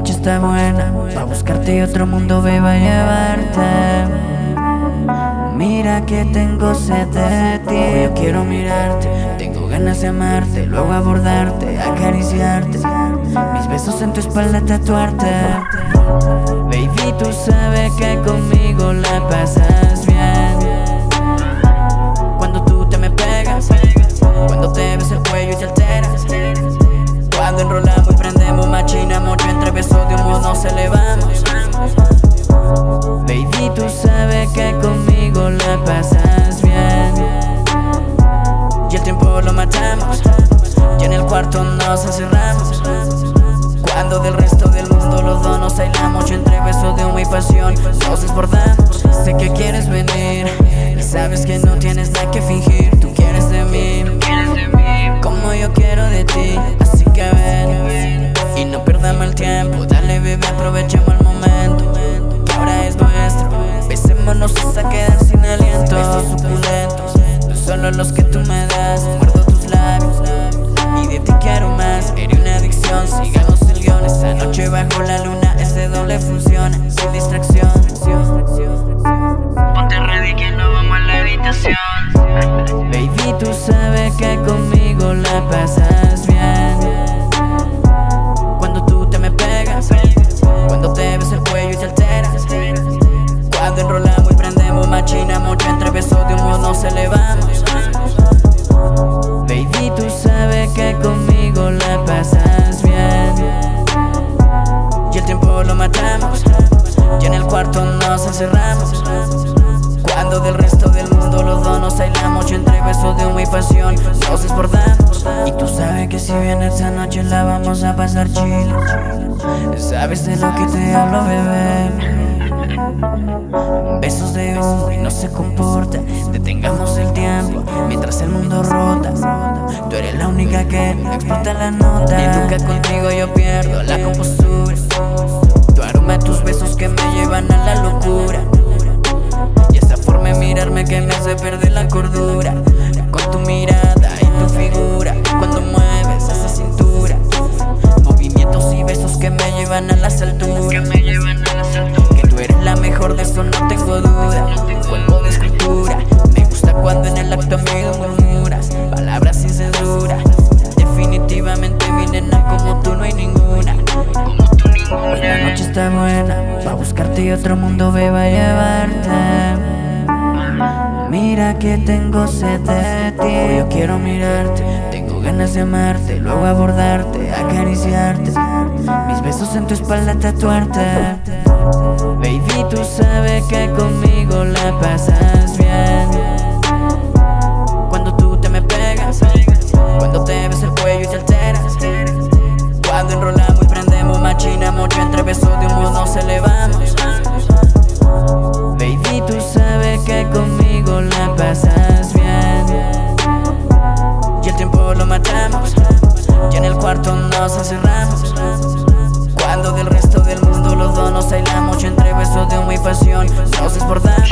noche está buena, pa' buscarte y otro mundo beba a llevarte. Mira que tengo sed de ti, yo quiero mirarte, tengo ganas de amarte, luego abordarte, acariciarte, mis besos en tu espalda tatuarte. Baby, tú sabes que conmigo la pasas bien. Besos de un nos elevamos. Baby, tú sabes que conmigo la pasas bien. Y el tiempo lo matamos, y en el cuarto nos encerramos. Cuando del resto del mundo los tiempo. Dale, bebé, aprovechemos el momento. Ahora es nuestro. Besémonos hasta quedar sin aliento. Besos suculentos, no solo los que tú me das. Muerdo tus labios, y de ti quiero más. Eres una adicción, sigamos el guion. Esta noche bajo la luna, ese doble funciona, sin distracción. Ponte ready que no vamos a la habitación. Baby, tú sabes que conmigo la pasas nos encerramos. Cuando del resto del mundo los dos nos aislamos Y entre besos de humo y pasión. Nos desbordamos. Y tú sabes que si viene esta noche la vamos a pasar chile Sabes de lo que te hablo, bebé. Besos de humo y no se comporta. Detengamos el tiempo mientras el mundo rota. Tú eres la única que explota la nota. Y nunca contigo yo pierdo la compostura Aroma, tus besos que me llevan a la locura y otro mundo beba llevarte. Mira que tengo sed de ti, yo quiero mirarte, tengo ganas de amarte, luego abordarte, acariciarte, mis besos en tu espalda tatuarte. Baby, tú sabes que conmigo la pasas conmigo la pasas bien. Y el tiempo lo matamos, y en el cuarto nos encerramos. Cuando del resto del mundo los dos nos aislamos, y entre besos de humo y pasión nos desbordamos.